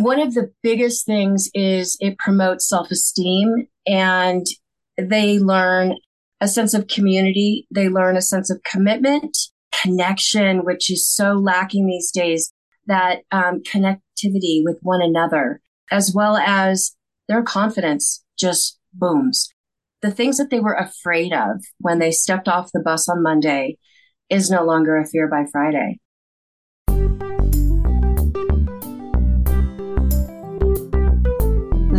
One of the biggest things is it promotes self esteem and they learn a sense of community. They learn a sense of commitment, connection, which is so lacking these days, that um, connectivity with one another, as well as their confidence just booms. The things that they were afraid of when they stepped off the bus on Monday is no longer a fear by Friday.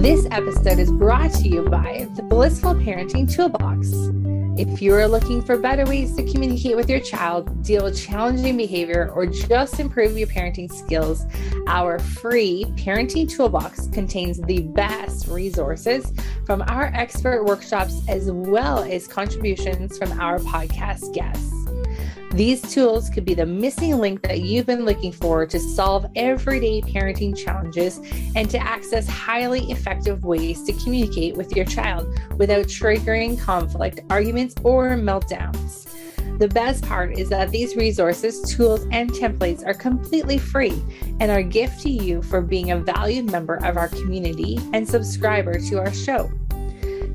This episode is brought to you by the Blissful Parenting Toolbox. If you're looking for better ways to communicate with your child, deal with challenging behavior, or just improve your parenting skills, our free Parenting Toolbox contains the best resources from our expert workshops as well as contributions from our podcast guests. These tools could be the missing link that you've been looking for to solve everyday parenting challenges and to access highly effective ways to communicate with your child without triggering conflict, arguments, or meltdowns. The best part is that these resources, tools, and templates are completely free and are a gift to you for being a valued member of our community and subscriber to our show.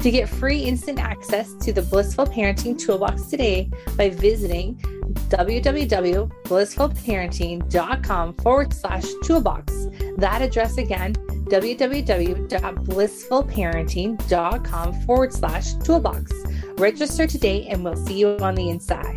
To get free instant access to the Blissful Parenting Toolbox today by visiting www.blissfulparenting.com forward slash toolbox. That address again, www.blissfulparenting.com forward slash toolbox. Register today and we'll see you on the inside.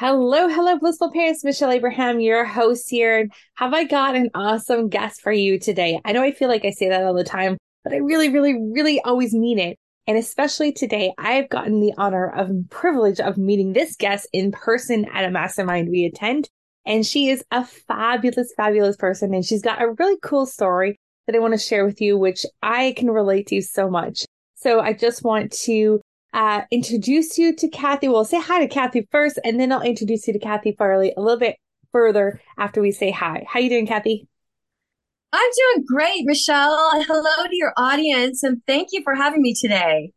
Hello, hello, blissful parents. Michelle Abraham, your host here. And have I got an awesome guest for you today? I know I feel like I say that all the time, but I really, really, really always mean it. And especially today, I've gotten the honor of privilege of meeting this guest in person at a mastermind we attend. And she is a fabulous, fabulous person. And she's got a really cool story that I want to share with you, which I can relate to so much. So I just want to uh, introduce you to Kathy. We'll say hi to Kathy first, and then I'll introduce you to Kathy Farley a little bit further after we say hi. How you doing, Kathy? I'm doing great, Michelle. Hello to your audience and thank you for having me today.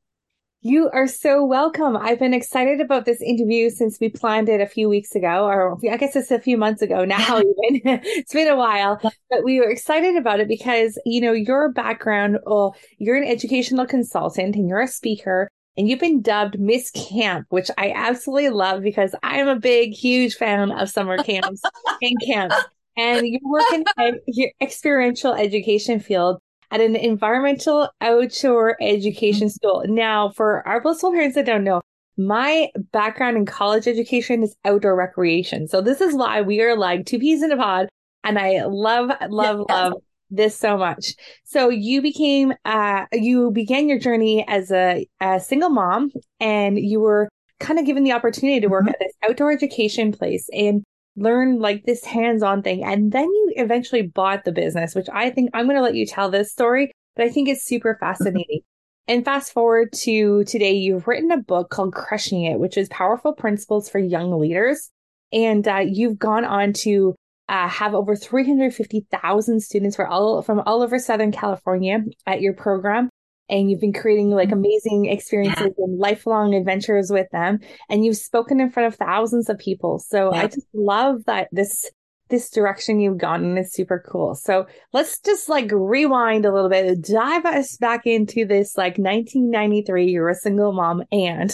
You are so welcome. I've been excited about this interview since we planned it a few weeks ago, or I guess it's a few months ago now, even. it's been a while, but we were excited about it because, you know, your background, well, you're an educational consultant and you're a speaker and you've been dubbed Miss Camp, which I absolutely love because I'm a big, huge fan of summer camps and camps and you work in the experiential education field at an environmental outdoor education mm-hmm. school. Now, for our blissful parents that don't know, my background in college education is outdoor recreation. So this is why we are like two peas in a pod. And I love, love, yes. love this so much. So you became, uh, you began your journey as a, a single mom and you were kind of given the opportunity to work mm-hmm. at this outdoor education place. And learn like this hands-on thing and then you eventually bought the business which i think i'm going to let you tell this story but i think it's super fascinating and fast forward to today you've written a book called Krushing It which is powerful principles for young leaders and uh, you've gone on to uh, have over 350,000 students for all from all over Southern California at your program. And you've been creating like mm-hmm. amazing experiences yeah. and lifelong adventures with them. And you've spoken in front of thousands of people. So yeah. i just love that this this direction you've gone and it's super cool. So let's just like rewind a little bit. Dive us back into this like 1993 you're a single mom and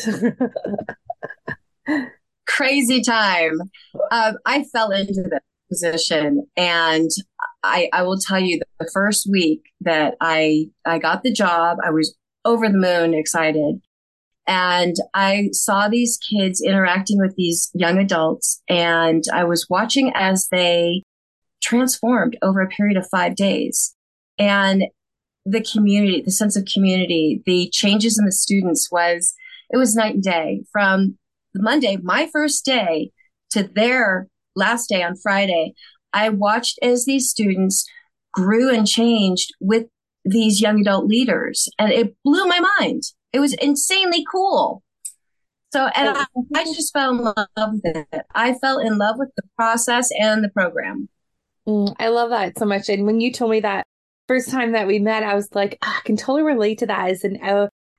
crazy time. Um, i fell into this position and I, I will tell you the first week that I, I got the job, I was over the moon excited. And I saw these kids interacting with these young adults and I was watching as they transformed over a period of five days. And the community, the sense of community, the changes in the students was, it was night and day from Monday, my first day to their last day on Friday. I watched as these students grew and changed with these young adult leaders and it blew my mind. It was insanely cool. So, and I, I just fell in love with it. I fell in love with the process and the program. Mm, I love that so much. And when you told me that first time that we met, I was like, oh, I can totally relate to that. As an,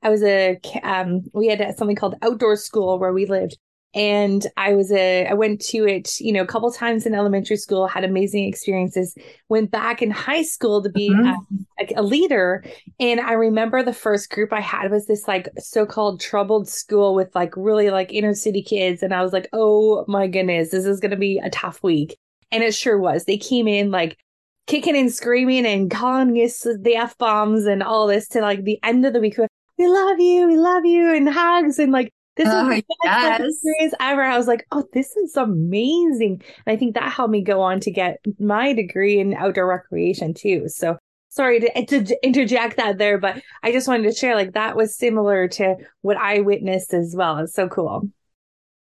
I was a, um, we had something called outdoor school where we lived And I was a, I went to it, you know, a couple times in elementary school, had amazing experiences, went back in high school to be mm-hmm. a, a, leader. And I remember the first group I had was this like so called troubled school with like really like inner city kids. And I was like, oh my goodness, this is going to be a tough week. And it sure was. They came in like kicking and screaming and calling us the F bombs and all this to like the end of the week. We love you, we love you, and hugs and like this is oh, the best yes. experience ever. I was like, oh, this is amazing. And I think that helped me go on to get my degree in outdoor recreation too. So sorry to, to interject that there, but I just wanted to share like that was similar to what I witnessed as well. It's so cool.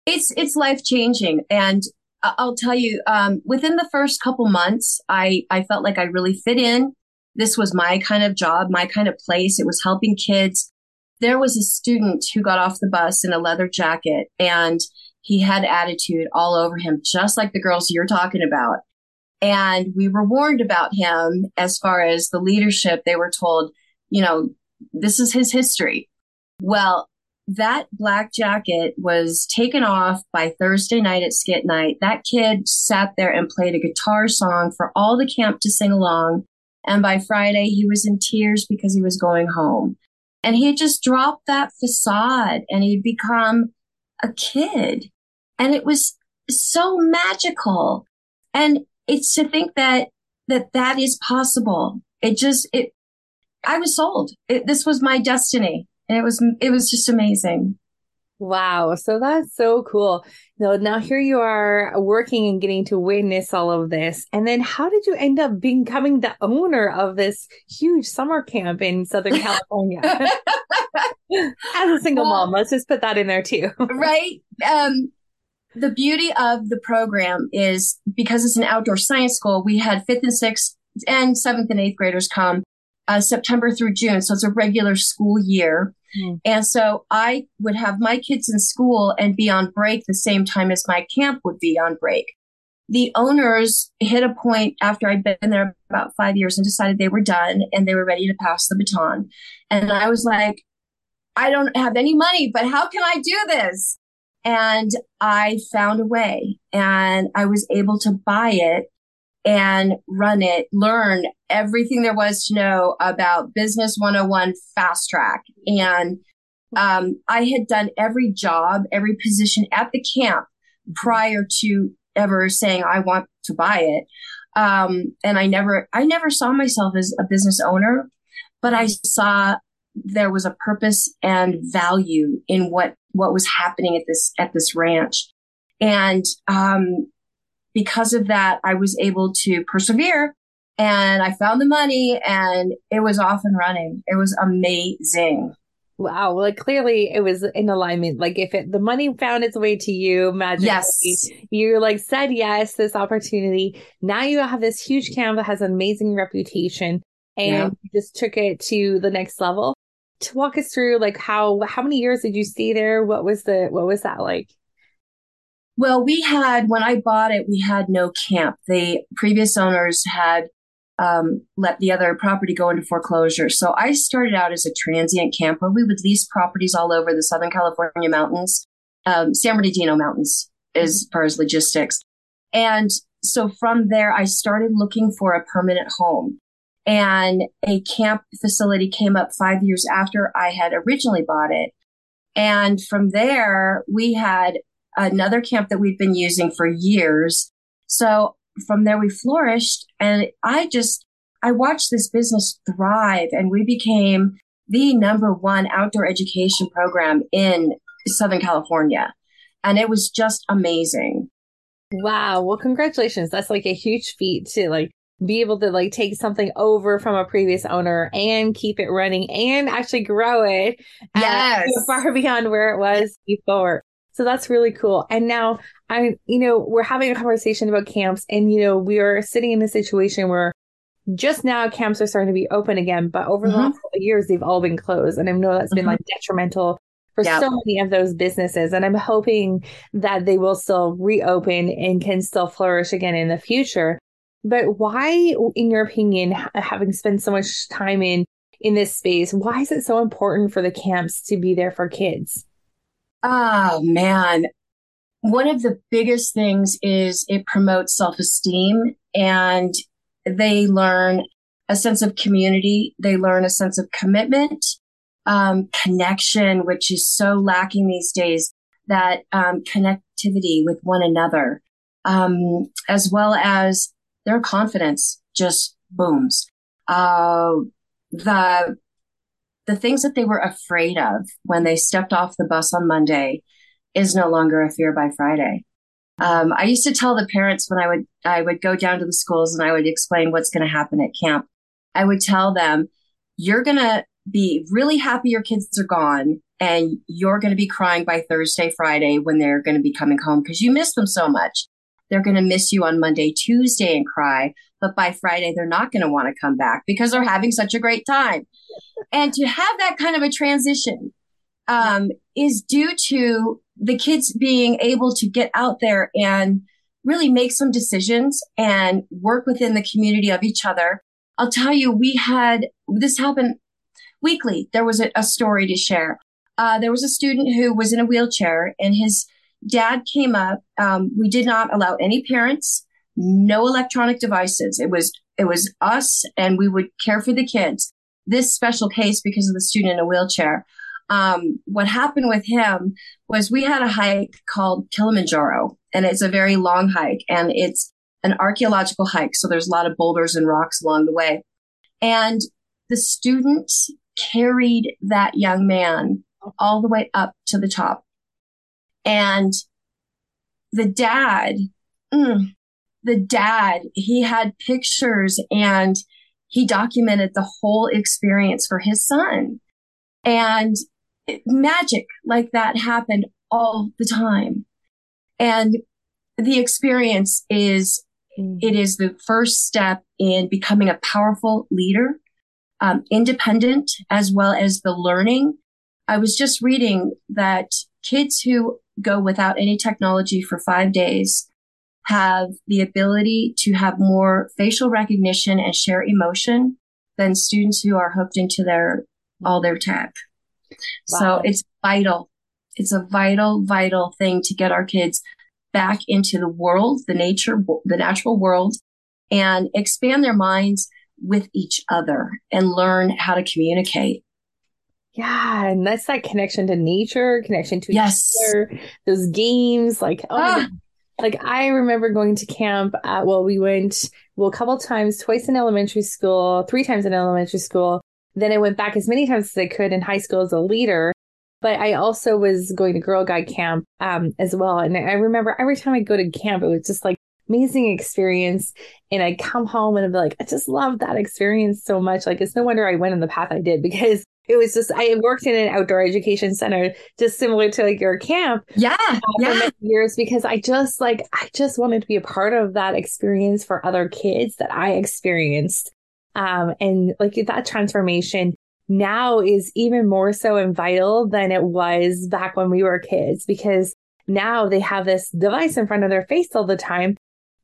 It's it's life changing, and I'll tell you, um, within the first couple months, I I felt like I really fit in. This was my kind of job, my kind of place. It was helping kids there was a student who got off the bus in a leather jacket and he had attitude all over him, just like the girls you're talking about. And we were warned about him as far as the leadership. They were told, you know, this is his history. Well, that black jacket was taken off by Thursday night at skit night. That kid sat there and played a guitar song for all the camp to sing along. And by Friday, he was in tears because he was going home. And he just dropped that facade and he'd become a kid. And it was so magical. And it's to think that, that that is possible. It just, it, I was sold. It, this was my destiny. And it was, it was just amazing. Wow. So that's so cool. Now, now here you are working and getting to witness all of this. And then how did you end up becoming the owner of this huge summer camp in Southern California? As a single well, mom, let's just put that in there too. right. Um, the beauty of the program is because it's an outdoor science school, we had fifth and sixth and seventh and eighth graders come uh, September through June. So it's a regular school year. Mm. And so I would have my kids in school and be on break the same time as my camp would be on break. The owners hit a point after I'd been there about five years and decided they were done and they were ready to pass the baton. And I was like, I don't have any money, but how can I do this? And I found a way and I was able to buy it and run it, learn everything there was to know about Business 101 Fast Track. And um, I had done every job, every position at the camp prior to ever saying I want to buy it. Um, and I never, I never saw myself as a business owner, but I saw there was a purpose and value in what what was happening at this at this ranch. And um, because of that, I was able to persevere and I found the money and it was off and running. It was amazing. Wow. Well, clearly it was in alignment. Like if it, the money found its way to you magically, yes. you like said yes, this opportunity. Now you have this huge that has an amazing reputation and yeah. you just took it to the next level. To walk us through like how, how many years did you stay there? What was the, what was that like? Well, we had, when I bought it, we had no camp. The previous owners had um, let the other property go into foreclosure. So I started out as a transient camper. We would lease properties all over the Southern California mountains, um, San Bernardino mountains as far as logistics. And so from there, I started looking for a permanent home. And a camp facility came up five years after I had originally bought it. And from there, we had another camp that we'd been using for years. So from there we flourished and I just, I watched this business thrive and we became the number one outdoor education program in Southern California. And it was just amazing. Wow. Well, congratulations. That's like a huge feat to like be able to like take something over from a previous owner and keep it running and actually grow it yes. far beyond where it was before. So that's really cool. And now I, you know, we're having a conversation about camps and, you know, we are sitting in a situation where just now camps are starting to be open again, but over mm-hmm. the last couple of years, they've all been closed. And I know that's mm-hmm. been like detrimental for yep. so many of those businesses. And I'm hoping that they will still reopen and can still flourish again in the future. But why, in your opinion, having spent so much time in, in this space, why is it so important for the camps to be there for kids? Oh man. one of the biggest things is it promotes self esteem and they learn a sense of community. They learn a sense of commitment, um, connection, which is so lacking these days, that um, connectivity with one another, um, as well as their confidence just booms. Uh, the the things that they were afraid of when they stepped off the bus on Monday is no longer a fear by Friday. Um, I used to tell the parents when I would I would go down to the schools and I would explain what's going to happen at camp. I would tell them, "You're going to be really happy your kids are gone, and you're going to be crying by Thursday, Friday when they're going to be coming home because you miss them so much. They're going to miss you on Monday, Tuesday, and cry, but by Friday they're not going to want to come back because they're having such a great time." And to have that kind of a transition um, is due to the kids being able to get out there and really make some decisions and work within the community of each other. I'll tell you, we had this happen weekly. There was a, a story to share. Uh, there was a student who was in a wheelchair and his dad came up. Um, we did not allow any parents, no electronic devices. It was, it was us and we would care for the kids. This special case because of the student in a wheelchair um, what happened with him was we had a hike called Kilimanjaro, and it's a very long hike, and it's an archaeological hike. So there's a lot of boulders and rocks along the way. And the students carried that young man all the way up to the top. And the dad, mm, the dad, he had pictures and he documented the whole experience for his son. And magic like that happened all the time. And the experience is, mm. it is the first step in becoming a powerful leader, um, independent, as well as the learning. I was just reading that kids who go without any technology for five days have the ability to have more facial recognition and share emotion than students who are hooked into their all their tech. Wow. So it's vital. It's a vital, vital thing to get our kids back into the world, the nature, the natural world and expand their minds with each other and learn how to communicate. Yeah, and that's that connection to nature, connection to yes. each other, those games. Like, oh, ah. like I remember going to camp. At, well, we went well a couple times, twice in elementary school, three times in elementary school, then I went back as many times as I could in high school as a leader. But I also was going to Girl Guide camp um, as well. And I remember every time I go to camp, it was just like amazing experience. And I'd come home and I'd be like, I just love that experience so much. Like, it's no wonder I went in the path I did because it was just I worked in an outdoor education center, just similar to like your camp. Yeah, uh, yeah. For many years because I just like I just wanted to be a part of that experience for other kids that I experienced. Um, and like that transformation now is even more so and vital than it was back when we were kids because now they have this device in front of their face all the time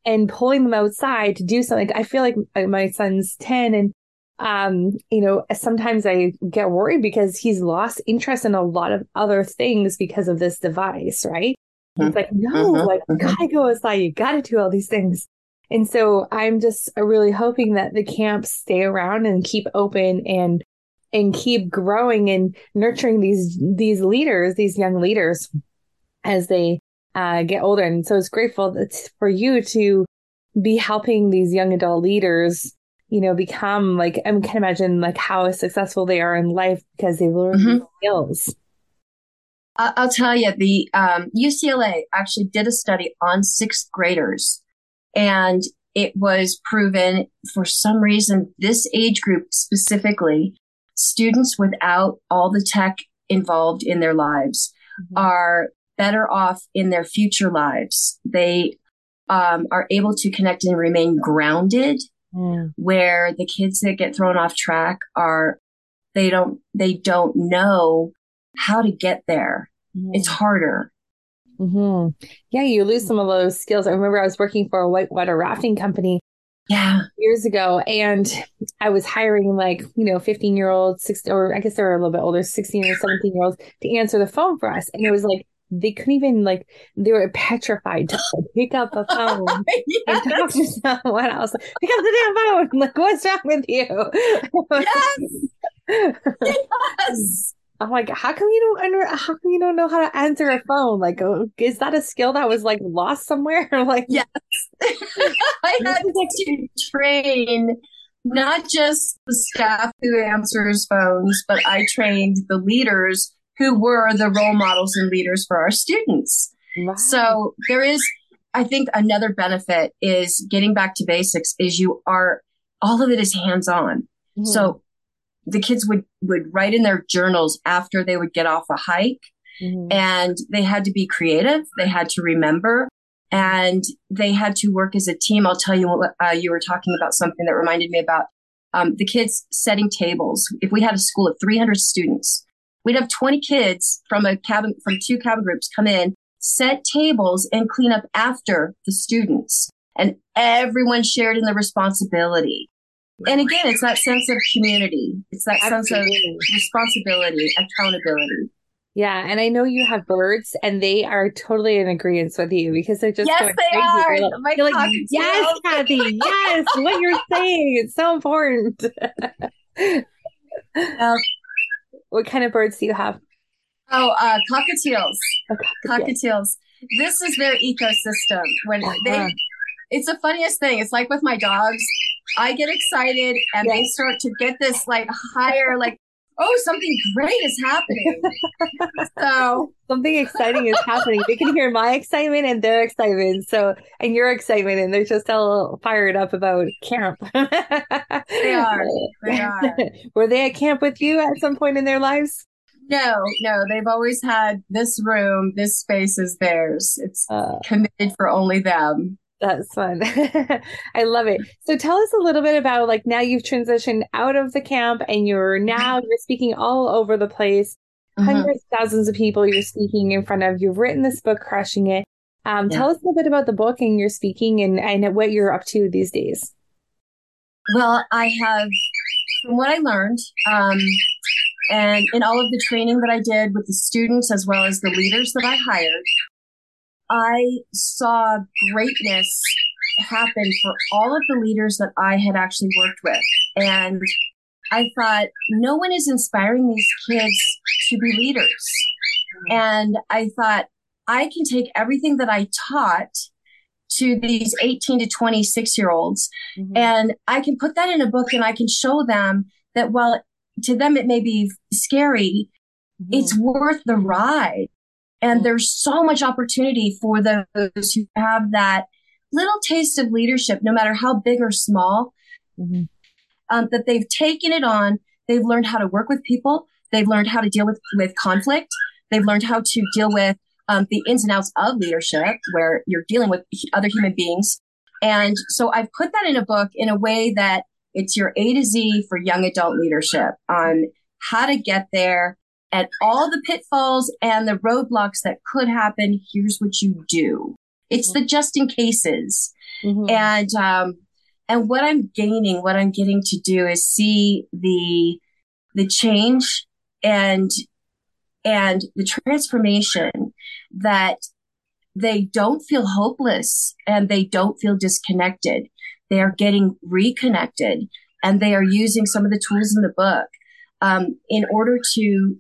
and pulling them outside to do something. I feel like my son's 10 and um, you know, sometimes I get worried because he's lost interest in a lot of other things because of this device, right? Mm-hmm. It's like, no, mm-hmm. like, mm-hmm. gotta go outside. You gotta do all these things. And so I'm just really hoping that the camps stay around and keep open and and keep growing and nurturing these these leaders, these young leaders as they uh, get older. And so it's grateful that for you to be helping these young adult leaders, you know, become like I can imagine like how successful they are in life because they've learned mm-hmm. skills. I'll tell you, the um, UCLA actually did a study on sixth graders and it was proven for some reason, this age group specifically, students without all the tech involved in their lives mm-hmm. are better off in their future lives. They um, are able to connect and remain grounded, mm. where the kids that get thrown off track are they don't they don't know how to get there. Mm. It's harder. Mm-hmm. Yeah, you lose some of those skills. I remember I was working for a whitewater rafting company yeah years ago and i was hiring like you know 15 year olds 16 or i guess they were a little bit older 16 or 17 year olds to answer the phone for us and it was like they couldn't even like they were petrified to pick up a phone yes. and talk to someone else. Pick up the damn phone. Like, what's wrong with you? Yes. yes. I'm like, how come you don't under, how come you don't know how to answer a phone? Like, oh, is that a skill that was like lost somewhere? like, yes, I had to train not just the staff who answers phones, but I trained the leaders who were the role models and leaders for our students. Wow. So there is, I think, another benefit is getting back to basics. Is you are all of it is hands on. Mm-hmm. So the kids would would write in their journals after they would get off a hike mm-hmm. and they had to be creative they had to remember and they had to work as a team i'll tell you what uh, you were talking about something that reminded me about um, the kids setting tables if we had a school of 300 students we'd have 20 kids from a cabin from two cabin groups come in set tables and clean up after the students and everyone shared in the responsibility and again, it's that sense of community. It's that Absolutely. sense of responsibility, accountability. Yeah, and I know you have birds, and they are totally in agreement with you because they're just yes, they are. They're like, they're like yes, Kathy, yes, what you're saying, it's so important. uh, what kind of birds do you have? Oh, uh, cockatiels. Oh, cockatiels. cockatiels. This is their ecosystem. When uh-huh. they, it's the funniest thing. It's like with my dogs. I get excited and yes. they start to get this like higher, like, oh, something great is happening. so something exciting is happening. They can hear my excitement and their excitement. So, and your excitement, and they're just all fired up about camp. they are. They are. Were they at camp with you at some point in their lives? No, no, they've always had this room, this space is theirs. It's uh, committed for only them. That's fun. I love it. So tell us a little bit about like now you've transitioned out of the camp and you're now you're speaking all over the place. Mm-hmm. Hundreds, thousands of people you're speaking in front of. You've written this book, Krushing It. Um, yeah. Tell us a little bit about the book and your speaking and, and what you're up to these days. Well, I have, from what I learned, um, and in all of the training that I did with the students as well as the leaders that I hired, I saw greatness happen for all of the leaders that I had actually worked with. And I thought, no one is inspiring these kids to be leaders. And I thought, I can take everything that I taught to these 18 to 26 year olds mm-hmm. and I can put that in a book and I can show them that while to them it may be scary, mm-hmm. it's worth the ride. And there's so much opportunity for those who have that little taste of leadership, no matter how big or small, mm-hmm. um, that they've taken it on. They've learned how to work with people. They've learned how to deal with, with conflict. They've learned how to deal with um, the ins and outs of leadership, where you're dealing with other human beings. And so I've put that in a book in a way that it's your A to Z for young adult leadership on how to get there, at all the pitfalls and the roadblocks that could happen. Here's what you do. It's mm-hmm. the just in cases. Mm-hmm. And, um, and what I'm gaining, what I'm getting to do is see the, the change and, and the transformation that they don't feel hopeless and they don't feel disconnected. They are getting reconnected and they are using some of the tools in the book um, in order to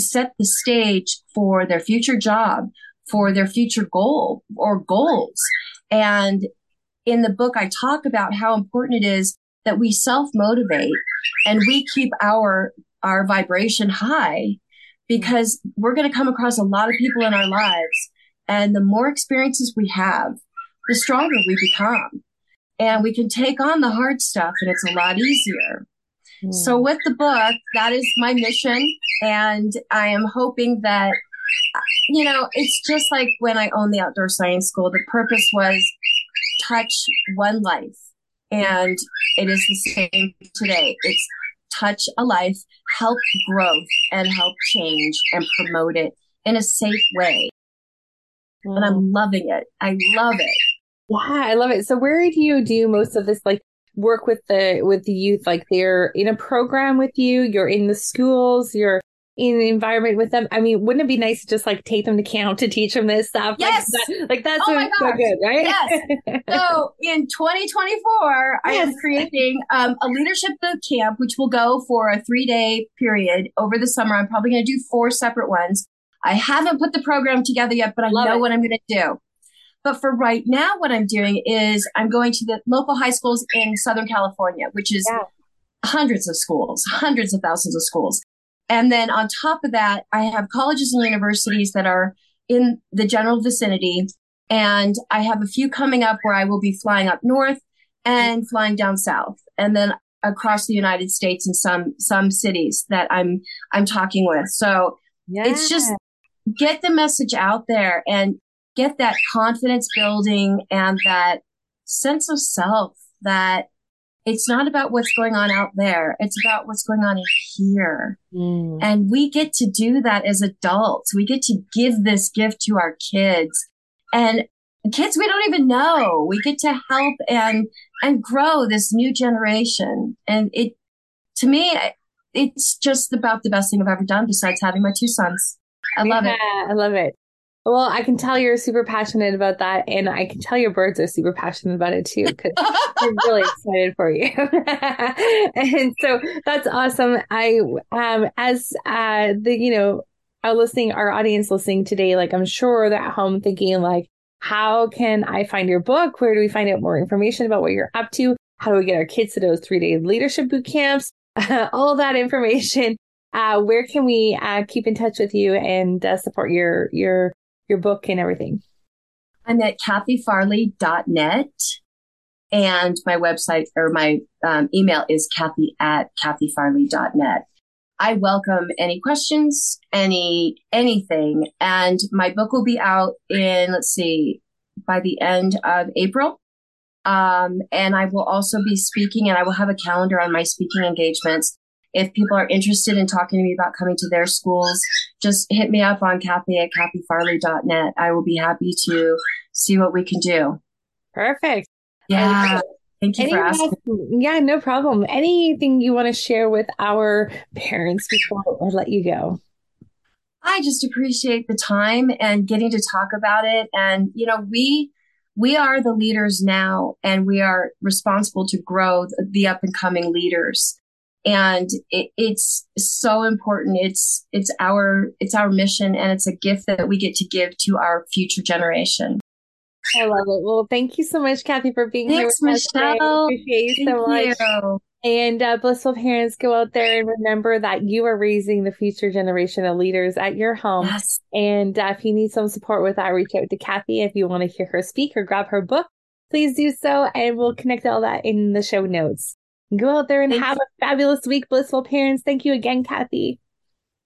set the stage for their future job, for their future goal or goals. And in the book, I talk about how important it is that we self motivate and we keep our, our vibration high because we're going to come across a lot of people in our lives. And the more experiences we have, the stronger we become. And we can take on the hard stuff and it's a lot easier. So hmm. with the book, that is my mission. And I am hoping that, you know, it's just like when I owned the outdoor science school, the purpose was touch one life. And it is the same today. It's touch a life, help growth and help change and promote it in a safe way. Mm. And I'm hmm. loving it. I love it. Yeah, I love it. So where do you do most of this like work with the with the youth like they're in a program with you you're in the schools you're in the environment with them. I mean, wouldn't it be nice to just like take them to camp to teach them this stuff? Yes. Like, that, like that's Oh so good, right? Yes. So in 2024, I am creating um, a leadership boot camp, which will go for a three day period over the summer. I'm probably going to do four separate ones. I haven't put the program together yet, but I Love know it. what I'm going to do. But for right now, what I'm doing is I'm going to the local high schools in Southern California, which is Yeah. hundreds of schools, hundreds of thousands of schools. And then on top of that, I have colleges and universities that are in the general vicinity. And I have a few coming up where I will be flying up north and flying down south and then across the United States in some, some cities that I'm, I'm talking with. So it's just get the message out there and get that confidence building and that sense of self that it's not about what's going on out there. It's about what's going on in here. Mm. And we get to do that as adults. We get to give this gift to our kids and kids we don't even know. We get to help and, and grow this new generation. And it, to me, it's just about the best thing I've ever done besides having my two sons. I love it. I love it. Well, I can tell you're super passionate about that, and I can tell your birds are super passionate about it too because I'm really excited for you. and so that's awesome. I um as uh the you know our listening our audience listening today, like I'm sure they're at home thinking like, how can I find your book? Where do we find out more information about what you're up to? How do we get our kids to those three day leadership boot camps? all that information. Uh, where can we uh, keep in touch with you and uh, support your your your book and everything? I'm at kathyfarley.net and my website or my um, email is kathy at kathyfarley.net. I welcome any questions, any anything, and my book will be out in let's see by the end of April. Um, and I will also be speaking, and I will have a calendar on my speaking engagements. If people are interested in talking to me about coming to their schools, just hit me up on Kathy at kathyfarley.net. I will be happy to see what we can do. Perfect. Yeah. Thank you Any for asking. last- yeah, no problem. Anything you want to share with our parents before I let you go? I just appreciate the time and getting to talk about it. And, you know, we, we are the leaders now and we are responsible to grow the, the up and coming leaders. And it, it's so important. It's, it's our, it's our mission and it's a gift that we get to give to our future generation. I love it. Well, thank you so much, Kathy, for being Thanks, here with us today. Michelle. Appreciate you Thank so much. you. And uh, blissful parents, go out there and remember that you are raising the future generation of leaders at your home. Yes. And uh, if you need some support with that, reach out to Kathy. If you want to hear her speak or grab her book, please do so. And we'll connect all that in the show notes. Go out there and Thank have a fabulous week, blissful parents. Thank you again, Kathy.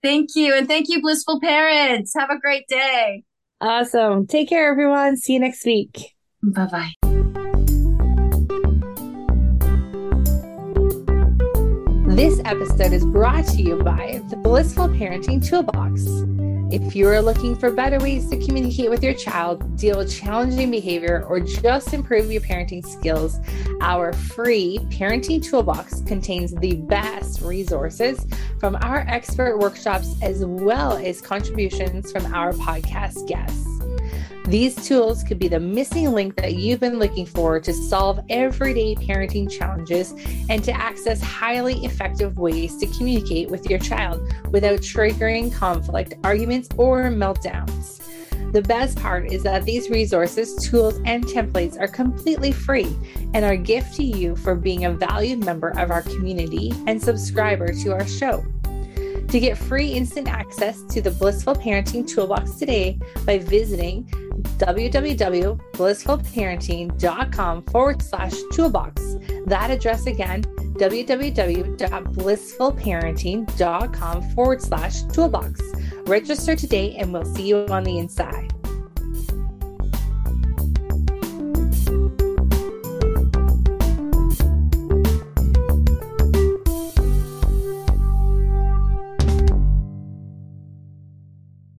Thank you. And thank you, blissful parents. Have a great day. Awesome. Take care, everyone. See you next week. Bye bye. This episode is brought to you by the Blissful Parenting Toolbox. If you're looking for better ways to communicate with your child, deal with challenging behavior, or just improve your parenting skills, our free Parenting Toolbox contains the best resources from our expert workshops as well as contributions from our podcast guests. These tools could be the missing link that you've been looking for to solve everyday parenting challenges and to access highly effective ways to communicate with your child without triggering conflict, arguments, or meltdowns. The best part is that these resources, tools, and templates are completely free and are a gift to you for being a valued member of our community and subscriber to our show. To get free instant access to the Blissful Parenting Toolbox today by visiting www.blissfulparenting.com forward slash toolbox. That address again, www.blissfulparenting.com forward slash toolbox. Register today and we'll see you on the inside.